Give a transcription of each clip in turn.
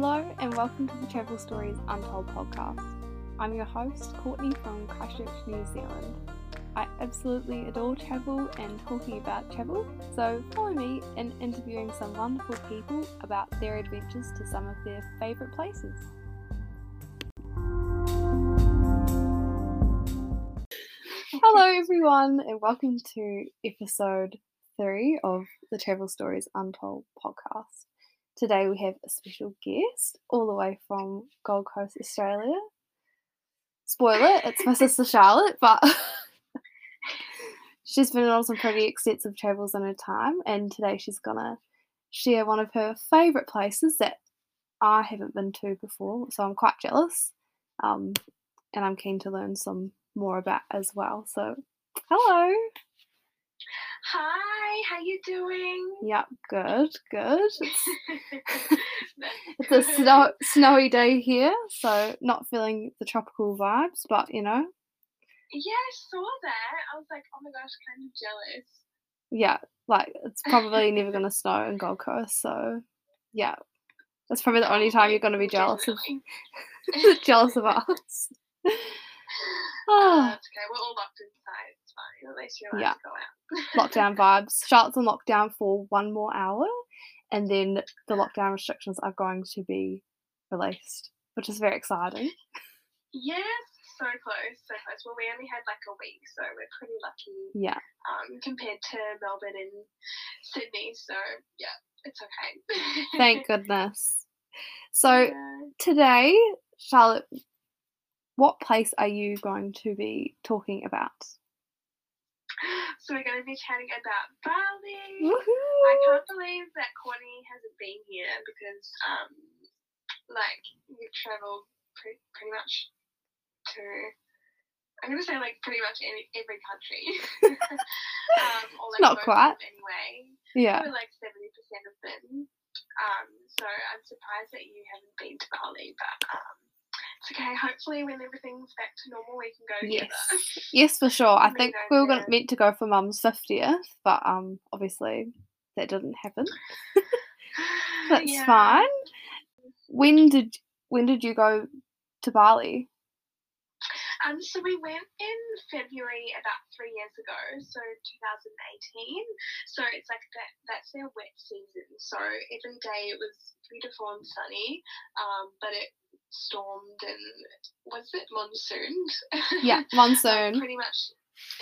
Hello and welcome to the Travel Stories Untold podcast. I'm your host, Courtney from Christchurch, New Zealand. I absolutely adore travel and talking about travel, so follow me in interviewing some wonderful people about their adventures to some of their favourite places. Hello, everyone, and welcome to episode three of the Travel Stories Untold podcast. Today we have a special guest all the way from Gold Coast, Australia. Spoiler, it's my sister Charlotte, but she's been on some pretty extensive travels in her time, and today she's gonna share one of her favourite places that I haven't been to before, so I'm quite jealous. Um, and I'm keen to learn some more about as well. So, hello. Hi, how you doing? Yep, good, good. It's, it's a snow, snowy day here, so not feeling the tropical vibes, but you know. Yeah, I saw that. I was like, oh my gosh, kind of jealous. Yeah, like it's probably never gonna snow in Gold Coast, so yeah, that's probably the only time you're gonna be jealous of jealous of us. oh. Uh, okay. We're all locked inside. It's fine. At least you're allowed Yeah. to go out. Lockdown vibes. Charlotte's on lockdown for one more hour, and then the lockdown restrictions are going to be released, which is very exciting. Yes, so close, so close. Well, we only had like a week, so we're pretty lucky Yeah. um, compared to Melbourne and Sydney. So yeah, it's okay. Thank goodness. So Yeah. today, Charlotte, what place are you going to be talking about? So we're going to be chatting about Bali. I can't believe that Courtney hasn't been here because, um, like, you've travelled pre- pretty much to, I'm going to say, like, pretty much any, every country. um, or, like, Not quite. Anyway, Yeah. Probably, like 70% of them. Um, so I'm surprised that you haven't been to Bali, but um, it's okay. Hopefully, when everything's back to normal, we can go Yes. together. Yes, for sure. I think we were gonna, meant to go for Mum's fiftieth, but um, obviously that didn't happen. That's Yeah. fine. When did when did you go to Bali? Um, so we went in February about three years ago, so 2018. So it's like that. That's their wet season. So every day it was beautiful and sunny, um, but it stormed and was it monsooned? Yeah, monsoon. pretty much.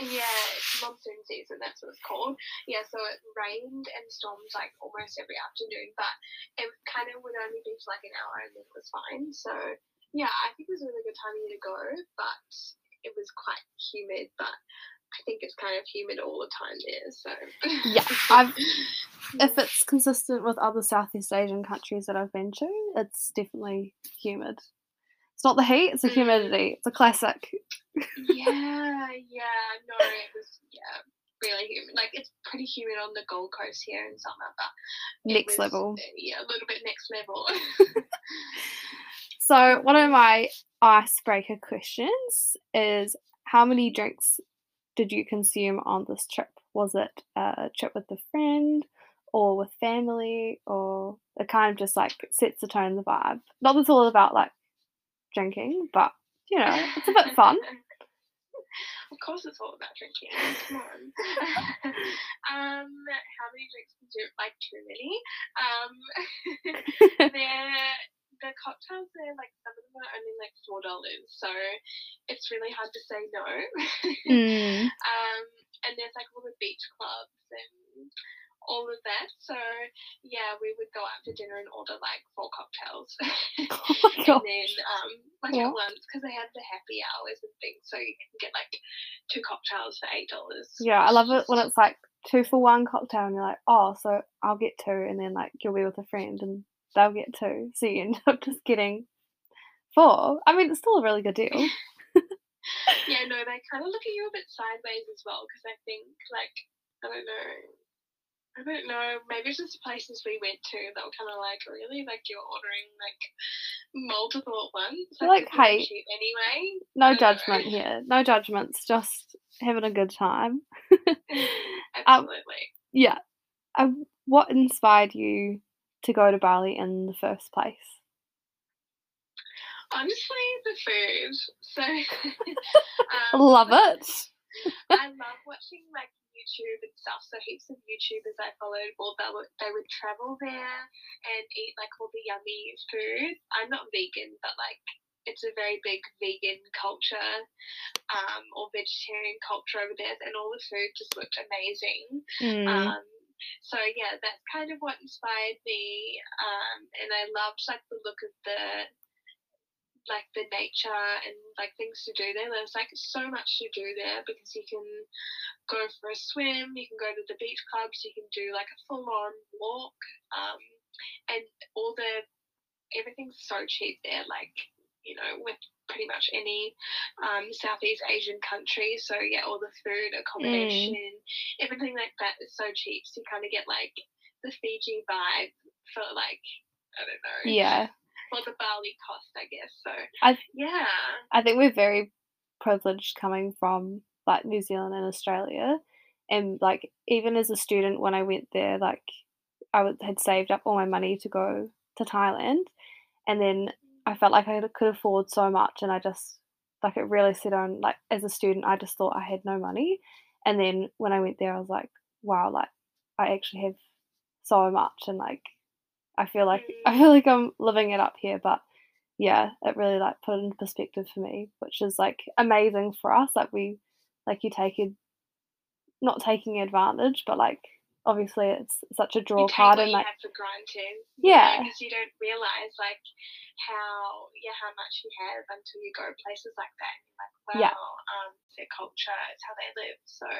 Yeah, it's monsoon season. That's what it's called. Yeah, so it rained and stormed like almost every afternoon, but it kind of would only be for like an hour and then it was fine. So yeah, I think it was a really good time of year to go, but it was quite humid. But I think it's kind of humid all the time there. So Yeah, I've- If it's consistent with other Southeast Asian countries that I've been to, it's definitely humid. It's not the heat; it's the Mm. humidity. It's a classic. yeah, yeah, no, it was yeah. Really humid. Like it's pretty humid on the Gold Coast here in summer, but Next was, level. uh, Yeah, a little bit next level. So, one of my icebreaker questions is how many drinks did you consume on this trip? Was it a trip with a friend or with family, or it kind of just like sets the tone, the vibe? Not that it's all about like drinking, but you know, it's a bit fun. of course, it's all about drinking. Come on. um, how many drinks did you like? Too many. Um, they're the cocktails there, like some of them are only like four dollars, so it's really hard to say no. Mm. um, and there's like all the beach clubs and all of that. So yeah, we would go out to dinner and order like four cocktails, Oh and then um, like Yeah. at once because they had the happy hours and things, so you can get like two cocktails for eight dollars. Yeah, I love it when it's like two for one cocktail and you're like, oh, so I'll get two, and then like you'll be with a friend and they'll get two, so you end up just getting four. I mean, it's still a really good deal. yeah, no, they kind of look at you a bit sideways as well because I think like I don't know. I don't know. Maybe it's just the places we went to that were kind of like, really, like you're ordering like multiple at once. Like, hey, anyway. No judgment know. here. No judgments. Just having a good time. Um, Absolutely. yeah. Uh, what inspired you to go to Bali in the first place? Honestly, the food. So um, love it. I love watching like YouTube and stuff. So heaps of YouTubers I followed, well, they would they would travel there and eat like all the yummy food. I'm not vegan, but like it's a very big vegan culture um, or vegetarian culture over there, and all the food just looked amazing. Mm. Um, so yeah, that's kind of what inspired me, um, and I loved like the look of the like the nature and like things to do there. There's like so much to do there because you can go for a swim, you can go to the beach clubs, you can do like a full on walk, um, and all the everything's so cheap there. Like you know, with pretty much any um, Southeast Asian country. So yeah, all the food, accommodation, mm. everything like that is so cheap. So you kind of get like the Fiji vibe for like I don't know. Yeah. For the Bali cost, I guess. So I yeah. I think we're very privileged coming from like New Zealand and Australia, and like even as a student when I went there, like I had saved up all my money to go to Thailand, and then I felt like I could afford so much, and I just like it really set on like as a student, I just thought I had no money, and then when I went there, I was like, wow, like I actually have so much, and like I feel like I mm. feel like I'm living it up here, but yeah, it really like put it into perspective for me, which is like amazing for us. Like we, like you take it, not taking advantage, but like obviously it's such a draw card and like for granted. Yeah, because you don't realize like how yeah how much you have until you go places like that. And you're like, wow, yeah. um, it's their culture, it's how they live. So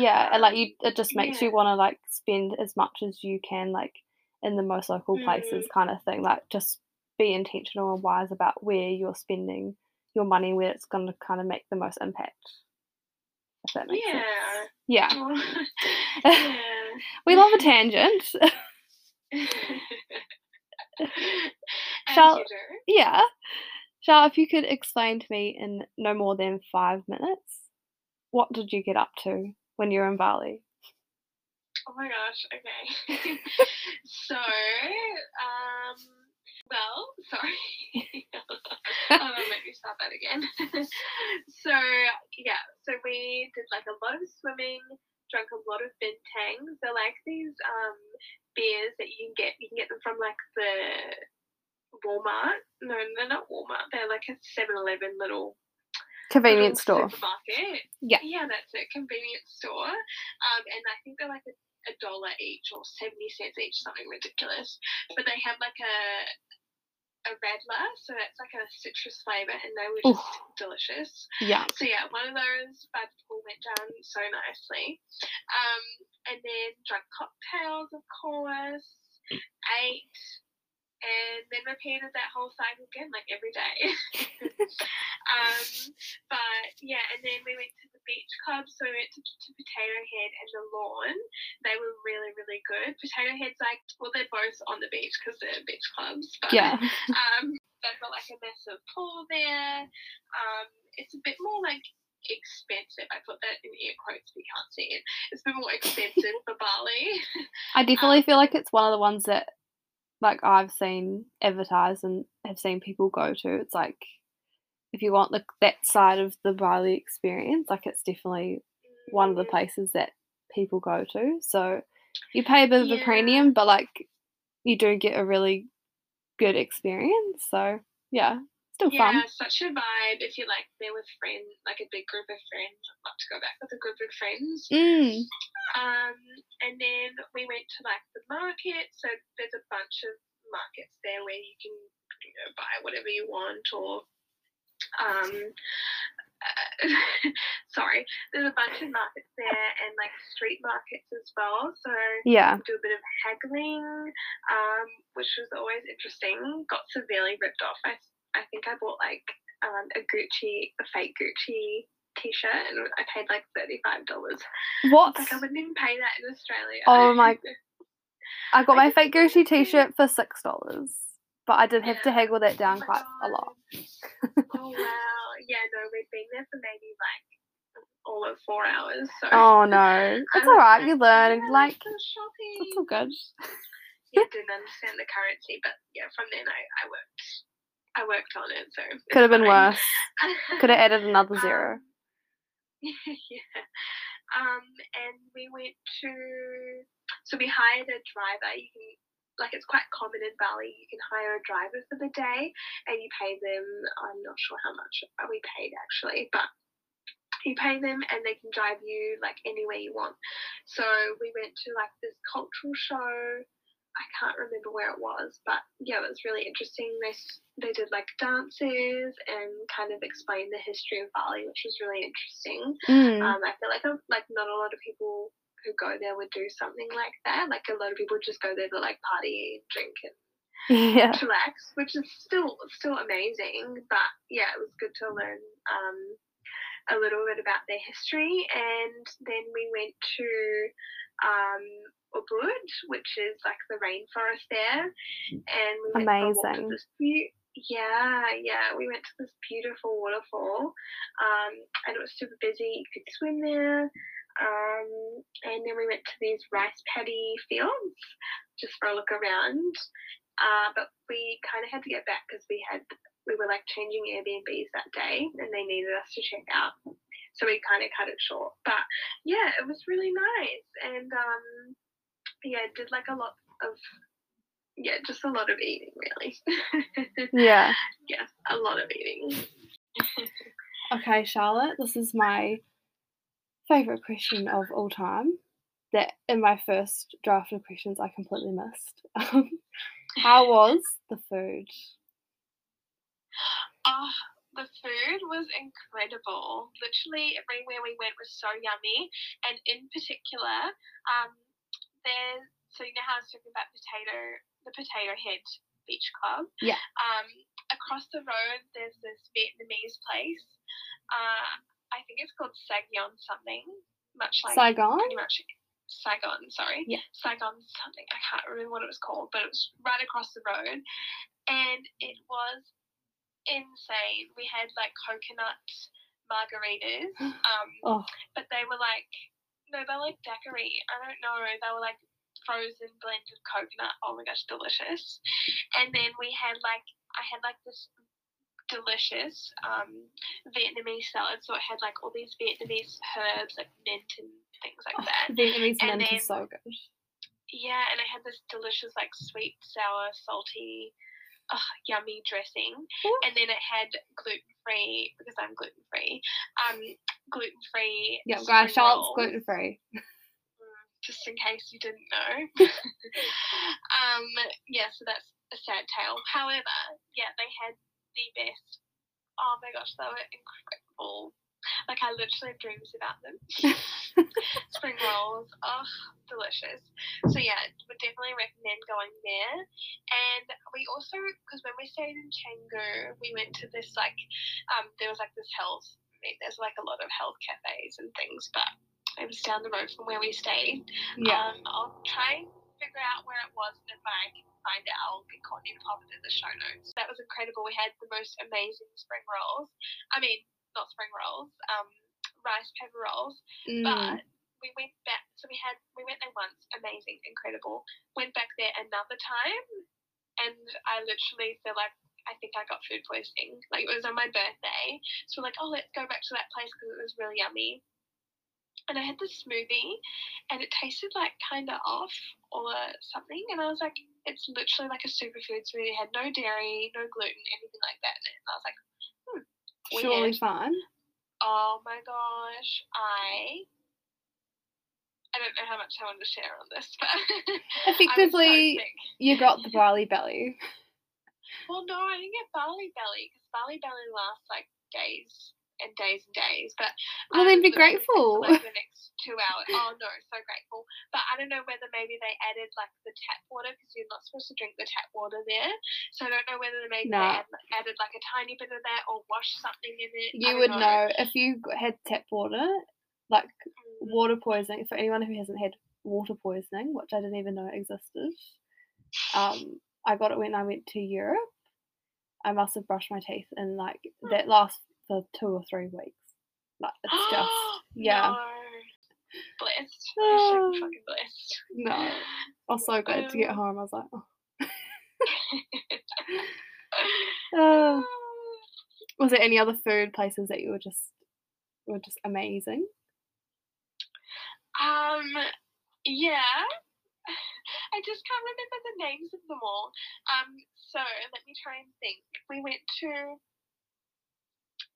yeah, um, and like you, it just makes yeah. you want to like spend as much as you can like in the most local places, mm. kind of thing. Like just be intentional and wise about where you're spending your money, where it's going to kind of make the most impact. If that makes yeah. sense. Yeah. Oh, yeah. we love a tangent. Shall, yeah. Shall, if you could explain to me in no more than five minutes, what did you get up to when you were in Bali? Oh my gosh, okay. so, um, well, sorry. oh, let me start that again. so, yeah, so we did like a lot of swimming, drank a lot of bintangs. They're like these um, beers that you can get. You can get them from like the Walmart. No, they're not Walmart. They're like a 7-Eleven little convenience store. Supermarket. Yeah. Yeah, that's it. Convenience store. Um, and I think they're like a, a dollar each or 70 cents each, something ridiculous. But they have like a a radler, so that's like a citrus flavour, and they were just delicious. Yeah. So yeah, one of those bad all went down so nicely. Um, and then drank cocktails, of course. Ate and then repeated that whole cycle again, like every day. um, but yeah, and then we went to the beach club, so we went to, to Potato Head and the Lawn. They were really, really good. Potato Head's like, well, they're both on the beach because they're beach clubs, but yeah. um, they've got like a massive pool there. Um, it's a bit more like expensive. I put that in air quotes if you can't see it. It's a bit more expensive for Bali. I definitely um, feel like it's one of the ones that like I've seen advertised and have seen people go to. It's like if you want the that side of the Bali experience, like it's definitely one of the mm. places that people go to. So you pay a bit of yeah. a premium, but like you do get a really good experience. So yeah, still yeah, fun. Yeah, such a vibe. If you like there with friends, like a big group of friends, I'd love to go back with a group of friends. Mm. Um, and then we went to like the market. So there's a bunch of markets there where you can you know, buy whatever you want or um, uh, sorry, there's a bunch of markets there and like street markets as well. So yeah, do a bit of haggling, um, which was always interesting. Got severely ripped off. I I think I bought like um, a Gucci, a fake Gucci t-shirt, and I paid like thirty-five dollars. What? Like I wouldn't even pay that in Australia. Oh my! I got my fake Gucci t-shirt for six dollars, but I did have yeah. to haggle that down oh quite God. a lot. Oh wow! Yeah, no, we've been there for maybe like all of four hours. So. Oh no, it's alright. You learn. Yeah, like it's all good. yeah, didn't understand the currency, but yeah, from then I, I worked I worked on it, so Could have been fine. worse. Could have added another Um, zero. yeah. Um, and we went to, so we hired a driver. You can, like, it's quite common in Bali. You can hire a driver for the day, and you pay them. I'm not sure how much we paid actually, but you pay them, and they can drive you like anywhere you want. So we went to like this cultural show. I can't remember where it was, but yeah, it was really interesting. They they did like dances and kind of explained the history of Bali, which was really interesting. Mm. Um, I feel like a, like not a lot of people who go there would do something like that. Like a lot of people just go there to like party, drink, and yeah. chillax, which is still still amazing. But yeah, it was good to learn um, a little bit about their history, and then we went to um, Ubud, which is like the rainforest there, and we went to Amazing. this beau- yeah, yeah, we went to this beautiful waterfall, um, and it was super busy. You could swim there. Um, and then we went to these rice paddy fields just for a look around. Uh, but we kind of had to get back because we had we were like changing Airbnbs that day, and they needed us to check out. So we kind of cut it short. But yeah, it was really nice, and um, yeah, did like a lot of yeah, just a lot of eating really. Yeah. yeah, a lot of eating. Okay, Charlotte, this is my favourite question of all time. That in my first draft of questions I completely missed. How was the food? Oh, the food was incredible. Literally everywhere we went was so yummy, and in particular, um, there's so you know how I was talking about potato, the Potato Head Beach Club. Yeah. Um, across the road, there's this Vietnamese place. Uh, I think it's called Saigon something, much like Saigon? pretty much Saigon. Sorry. Yeah. Saigon something. I can't remember what it was called, but it was right across the road, and it was insane. We had like coconut margaritas, um, Oh, but they were like no, they're like daiquiri. I don't know. They were like frozen blended coconut. Oh my gosh, delicious. And then we had like I had like this delicious um, Vietnamese salad. So it had like all these Vietnamese herbs like mint and things like oh, that. Vietnamese And mint then- is so good. Yeah, and I had this delicious, like sweet, sour, salty, ugh, yummy dressing. Ooh. And then it had gluten free because I'm gluten free. Um, gluten free. Yeah, guys, Charlotte's gluten free. Just in case you didn't know. um, yeah, so that's a sad tale. However, yeah, they had the best. Oh my gosh, they were incredible. Like I literally have dreams about them. Spring rolls, oh, delicious. So yeah, would definitely recommend going there. And we also, because when we stayed in Canggu, we went to this like, um, there was like this health. There's like a lot of health cafes and things, but it was down the road from where we stayed. Yeah. Um, I'll try and figure out where it was, and if I can find it, I'll get Courtney to pop it in the show notes. That was incredible. We had the most amazing spring rolls. I mean, not spring rolls, um, rice paper rolls. Mm. But we went back. So we had we went there once. Amazing, incredible. Went back there another time, and I literally feel like. I think I got food poisoning. Like it was on my birthday, so we're like, oh, let's go back to that place because it was really yummy and I had this smoothie, and it tasted like kind of off or something, and I was like, it's literally like a superfood smoothie. It had no dairy, no gluten, anything like that in it. And I was like, hmm, Surely fine. Oh my gosh, I. I don't know how much I want to share on this, but was so Effectively, you got the Bali belly. Well, no, I didn't get Bali Belly because Bali Belly lasts like days and days and days. But Well, then be sick for, grateful. Like the next two hours. Oh no, so grateful. But I don't know whether maybe they added like the tap water because you're not supposed to drink the tap water there. So I don't know whether maybe Nah. they add, added like a tiny bit of that or washed something in it. You would know if you had tap water, like Mm. water poisoning. For anyone who hasn't had water poisoning, which I didn't even know existed, um, I got it when I went to Europe. I must have brushed my teeth, and like that lasts for two or three weeks. Like it's just yeah. No. Blessed. So fucking blessed. no. I was so glad to get Um, home. I was like, oh. Uh, Was there any other food places that you were just were just amazing? Um, yeah. I just can't remember the names of them all. Um, so let me try and think. We went to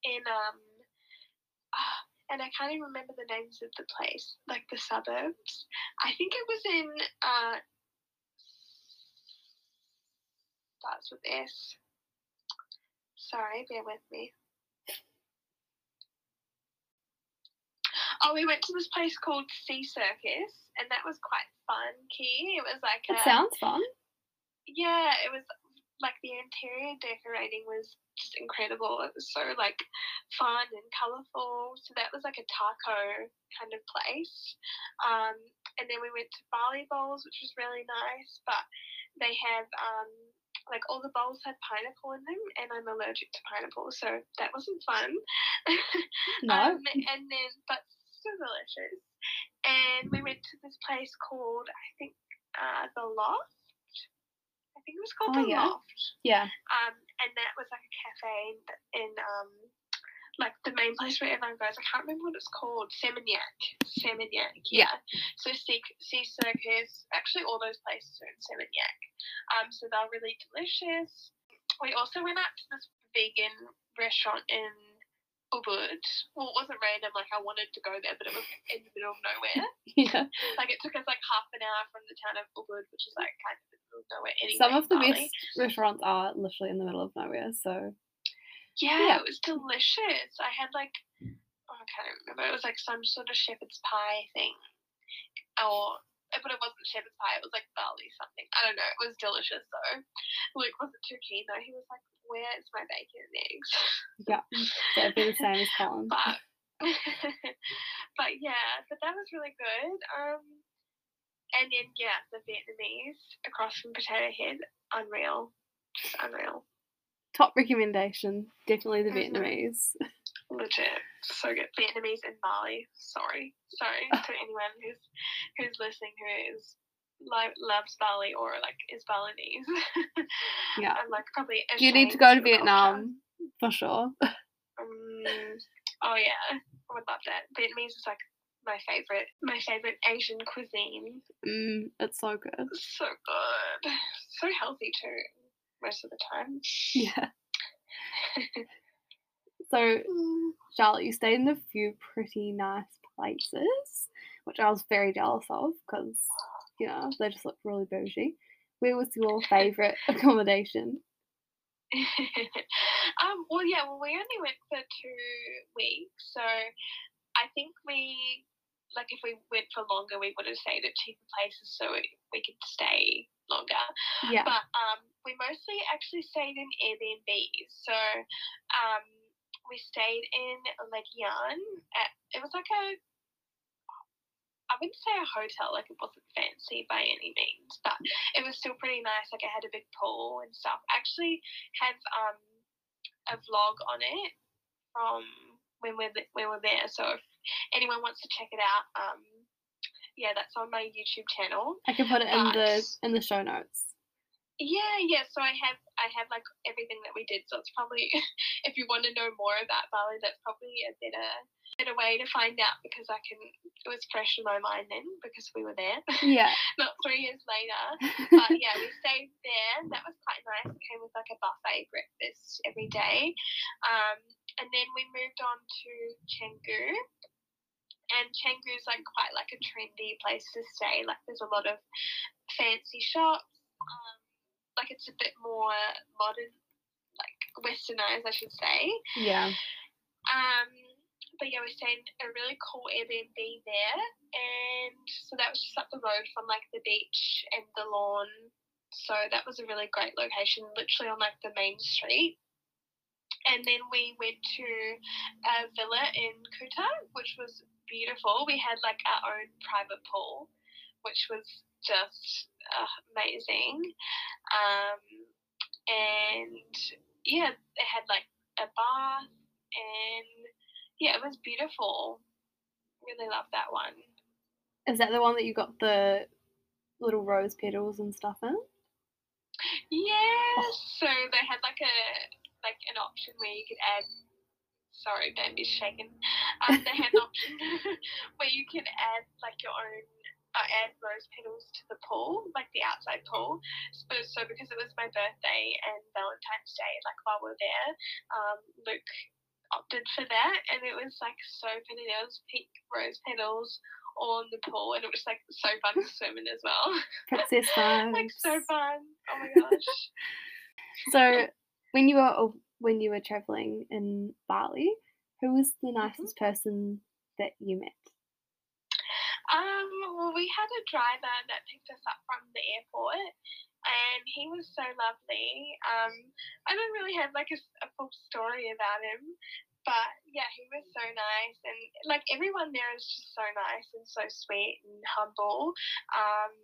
in um, ah, and I can't even remember the names of the place, like the suburbs. I think it was in uh, starts with S. Sorry, bear with me. Oh, we went to this place called Sea Circus, and that was quite fun, Key. It was like It sounds fun. yeah, it was like the interior decorating was just incredible. It was so like fun and colourful. So that was like a taco kind of place. Um, and then we went to Bali Bowls, which was really nice. But they have um, like all the bowls had pineapple in them, and I'm allergic to pineapple, so that wasn't fun. No. Um, and then, but so delicious. And we went to this place called, I think, uh, the Loft. Think it was called Oh, the yeah. Loft. Yeah. Um, and that was like a cafe in, in um, like the main place where everyone goes. I can't remember what it's called. Seminyak. Seminyak. Yeah. Yeah. So Sea, sea Circus. Actually, all those places are in Seminyak. Um, so they're really delicious. We also went out to this vegan restaurant in Ubud. Well, it wasn't random. Like I wanted to go there, but it was in the middle of nowhere. Yeah. like it took us like half an hour from the town of Ubud, which is like kind of in the middle of nowhere anyway. Some of the in best restaurants are literally in the middle of nowhere, so Yeah, Yeah. it was delicious. I had like, oh, I can't remember. It was like some sort of shepherd's pie thing, or but it wasn't shepherd's pie. It was like barley something. I don't know. It was delicious though. Luke wasn't too keen though. He was like, "Where's my bacon and eggs?" yeah. That'd be the same as Colin. but but yeah, but that was really good. Um, and then yeah, the Vietnamese across from Potato Head, unreal, just unreal. Top recommendation, definitely the Mhm. Vietnamese. Legit, so good. Vietnamese in Bali. Sorry, sorry to anyone who's who's listening who is lo- loves Bali or like is Balinese. Yeah. I'm like probably. You need to go to the culture. Vietnam for sure. Um, oh yeah, I would love that. Vietnamese is like my favorite, my favorite Asian cuisine. Mm, it's so good. So good, so healthy too. Most of the time. Yeah. So, Charlotte, you stayed in a few pretty nice places, which I was very jealous of because, you know, they just looked really bougie. Where was your favourite accommodation? um, well, yeah, well, we only went for two weeks, so I think we, like, if we went for longer, we would have stayed at cheaper places so we, we could stay longer. Yeah. But um, we mostly actually stayed in Airbnbs. So um, we stayed in. At, it was like a, I wouldn't say a hotel, like it wasn't fancy by any means, but it was still pretty nice. Like it had a big pool and stuff. I actually have um, a vlog on it from when we're when we're there. So if anyone wants to check it out, um, yeah, that's on my YouTube channel. I can put it in the in the show notes. Yeah, yeah. So I have I have like everything that we did. So it's probably if you want to know more about Bali, that's probably a better better way to find out because I can it was fresh in my mind then because we were there, Yeah. not three years later. But yeah, we stayed there. That was quite nice. It came with like a buffet breakfast every day. Um, and then we moved on to Canggu. And Canggu is like quite like a trendy place to stay. Like there's a lot of fancy shops. Um, like it's a bit more modern, like westernized, I should say. yeah. Um, but yeah, we stayed in a really cool Airbnb there, and so that was just up the road from like the beach and the lawn. So that was a really great location, literally on like the main street. And then we went to a villa in Kuta, which was beautiful. We had like our own private pool, which was just uh, amazing. Um, and yeah, they had like a bath and yeah, it was beautiful. Really loved that one. Is that the one that you got the little rose petals and stuff in? Yeah, so they had like a like an option where you could add. Sorry, baby's shaking. Um, they had an option where you can add like your own uh, add rose petals to the pool, like the outside pool. So, so because it was my birthday and Valentine's Day, like while we are there, um, Luke opted for that, and it was like so pretty. There was pink rose petals all in the pool, and it was like so fun to swim in as well. Princess fun. like so fun. Oh my gosh. so when you were when you were traveling in Bali, who was the Mm-hmm. nicest person that you met? Um, well, we had a driver that picked us up from the airport, and he was so lovely. Um, I don't really have like a full story about him, but yeah, he was so nice, and like everyone there is just so nice and so sweet and humble. Um,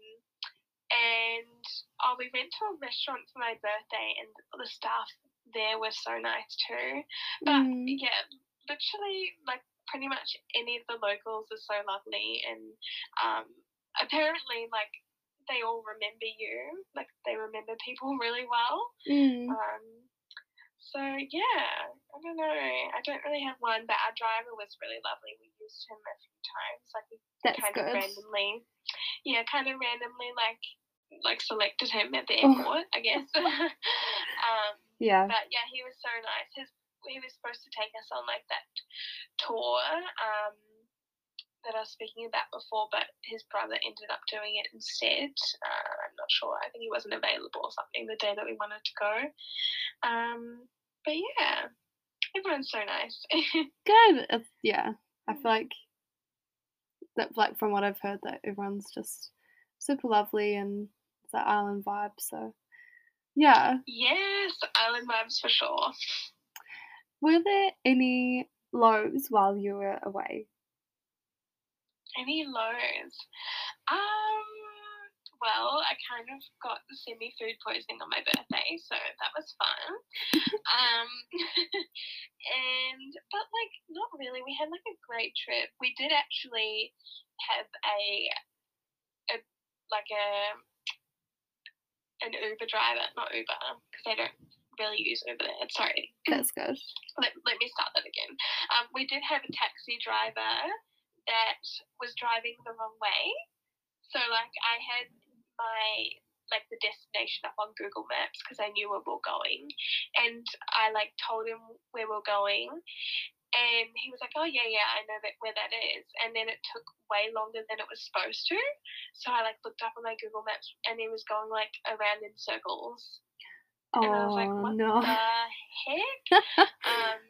and oh, we went to a restaurant for my birthday, and the staff there were so nice too. But Mm. yeah, literally, like pretty much any of the locals are so lovely, and um, apparently, like they all remember you, like they remember people really well. Mm. Um, so yeah, I don't know. I don't really have one, but our driver was really lovely. We used him a few times, like we That's kind good. of randomly, yeah, kind of randomly, like like selected him at the Oh. airport, I guess. um, Yeah. but yeah, he was so nice. His he was supposed to take us on like that tour um, that I was speaking about before, but his brother ended up doing it instead. Uh, I'm not sure. I think he wasn't available or something the day that we wanted to go. Um, but yeah, everyone's so nice. Good. It's, yeah. I Mm. feel like that like from what I've heard that everyone's just super lovely and it's that island vibe. So yeah. yes, island vibes for sure. Were there any lows while you were away? Any lows? Um, well, I kind of got semi food poisoning on my birthday, so that was fun. um, and but like not really. We had like a great trip. We did actually have a, a like a an Uber driver, not Uber, because I don't really use Uber there. Sorry, That's good. let, let me start that again. Um, we did have a taxi driver that was driving the wrong way. So like I had my like the destination up on Google Maps because I knew where we were going, and I like told him where we we're going, and he was like, "Oh yeah, yeah, I know that where that is." And then it took way longer than it was supposed to, so I like looked up on my Google Maps, and he was going like around in circles Oh and I was like, what no. the heck? um,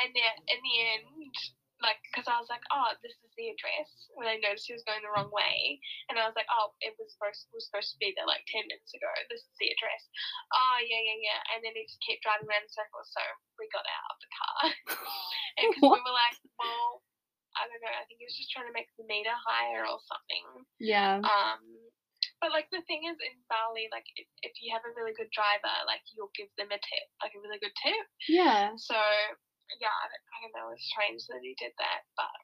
and then in the end, like, because I was like, oh, this is the address. When I noticed he was going the wrong way, and I was like, oh, it was supposed was supposed to be there like ten minutes ago. This is the address. Oh yeah, yeah, yeah. And then he just kept driving around in circles. So we got out of the car, and because we were like, well, I don't know. I think he was just trying to make the meter higher or something. yeah. Um, but like the thing is in Bali, like if, if you have a really good driver, like you'll give them a tip, like a really good tip. Yeah. So yeah, I don't, I don't know. It's strange that he did that, but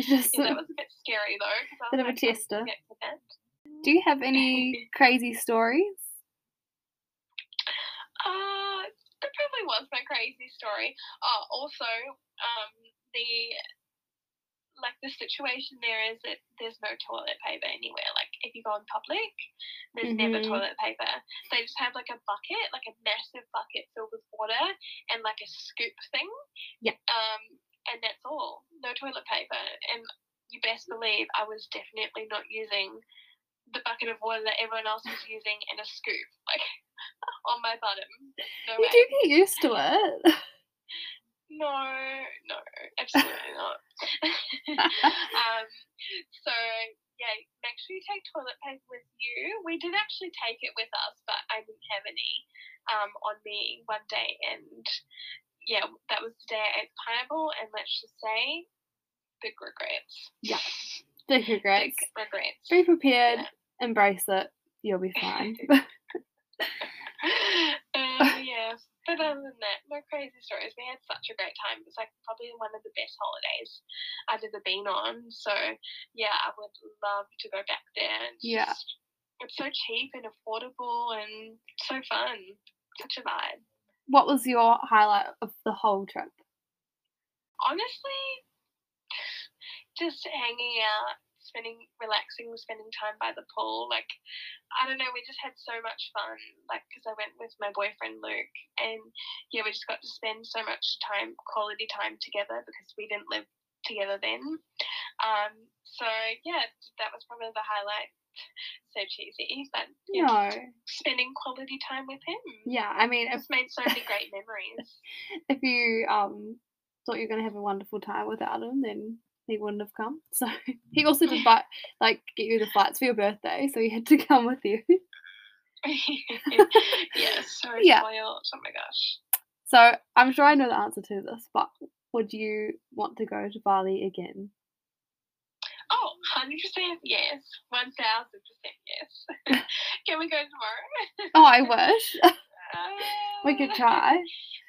just yeah, that was a bit scary though. Bit of a like, "Oh, tester. get to that." Do you have any crazy stories? Uh, that probably was my crazy story. Oh, also, um, the situation there is that there's no toilet paper anywhere. Like if you go in public, there's never Mhm. toilet paper. They just have like a bucket, like a massive bucket filled with water and like a scoop thing. Yeah. Um, and that's all. No toilet paper. And you best believe I was definitely not using the bucket of water that everyone else was using and a scoop, like on my bottom. No You way. do get used to it. No, no, absolutely not. um, so yeah, make sure you take toilet paper with you. We did actually take it with us, but I didn't have any um, on me one day, and yeah, that was the day I ate pineapple, and let's just say, big regrets. Yeah. Big regrets. Big regrets. Be prepared. Yeah. Embrace it. You'll be fine. uh, yeah. But other than that, no crazy stories. We had such a great time. It was like probably one of the best holidays I've ever been on. So yeah, I would love to go back there. It's Yeah. just- it's so cheap and affordable and so fun. Such a vibe. what was your highlight of the whole trip? Honestly, just hanging out, spending, relaxing, spending time by the pool. Like, I don't know, we just had so much fun. Like, because I went with my boyfriend Luke, and yeah, we just got to spend so much time, quality time together because we didn't live together then. Um, so yeah, that was probably the highlight. So cheesy, but yeah, No. spending quality time with him. Yeah, I mean, It's made so many great memories. if you um thought you were gonna have a wonderful time without him, then he wouldn't have come. So he also did buy like get you the flights for your birthday, so he had to come with you. yeah, so Yeah. spoiled. Oh my gosh. So I'm sure I know the answer to this, but would you want to go to Bali again? Oh, 100% yes. 1000% yes. Can we go tomorrow? Oh, I wish we could Uh, try.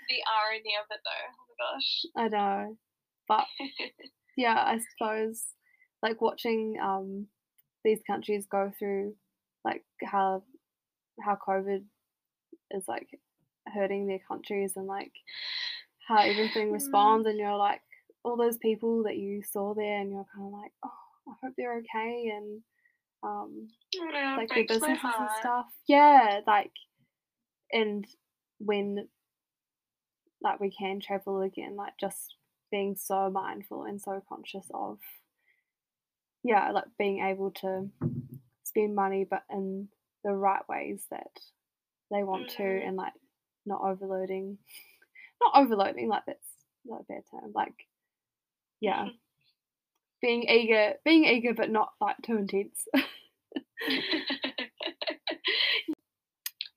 The irony of it though. Oh my gosh. I know, but. Yeah, I suppose like watching um these countries go through like how how COVID is like hurting their countries and like how everything Mm. responds and you're like all those people that you saw there and you're kind of like oh I hope they're okay and um Yeah, like their businesses and stuff. Yeah like and when like we can travel again like just being so mindful and so conscious of yeah like being able to spend money but in the right ways that they want to Mm. and like not overloading not overloading like that's not a bad term like yeah being eager being eager but not like too intense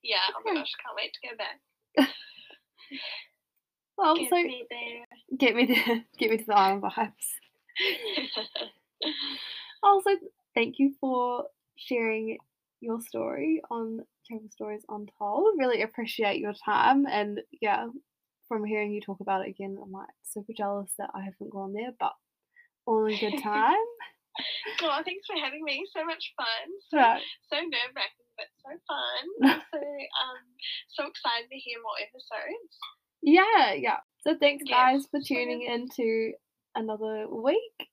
yeah, oh my gosh, can't wait to go back. well Get so. Get me to get me to the island vibes Also, thank you for sharing your story on Travel Stories Untold. Really appreciate your time. And yeah, from hearing you talk about it again, I'm like super jealous that I haven't gone there, but all in good time. oh, thanks for having me. So much fun. So, Right. so nerve wracking, but so fun. so um, so excited to hear more episodes. Yeah, yeah. So thanks Yes, guys for tuning in to another week.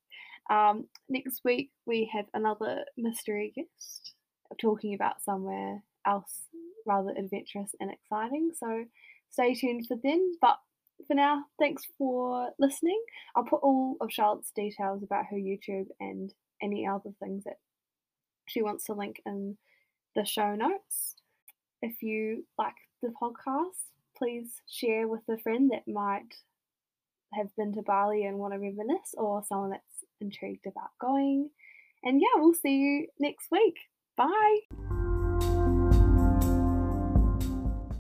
Um, next week we have another mystery guest talking about somewhere else rather adventurous and exciting. So stay tuned for then. But for now, thanks for listening. I'll put all of Charlotte's details about her YouTube and any other things that she wants to link in the show notes. If you like the podcast, please share with a friend that might have been to Bali and want to reminisce, or someone that's intrigued about going. And yeah, we'll see you next week. Bye.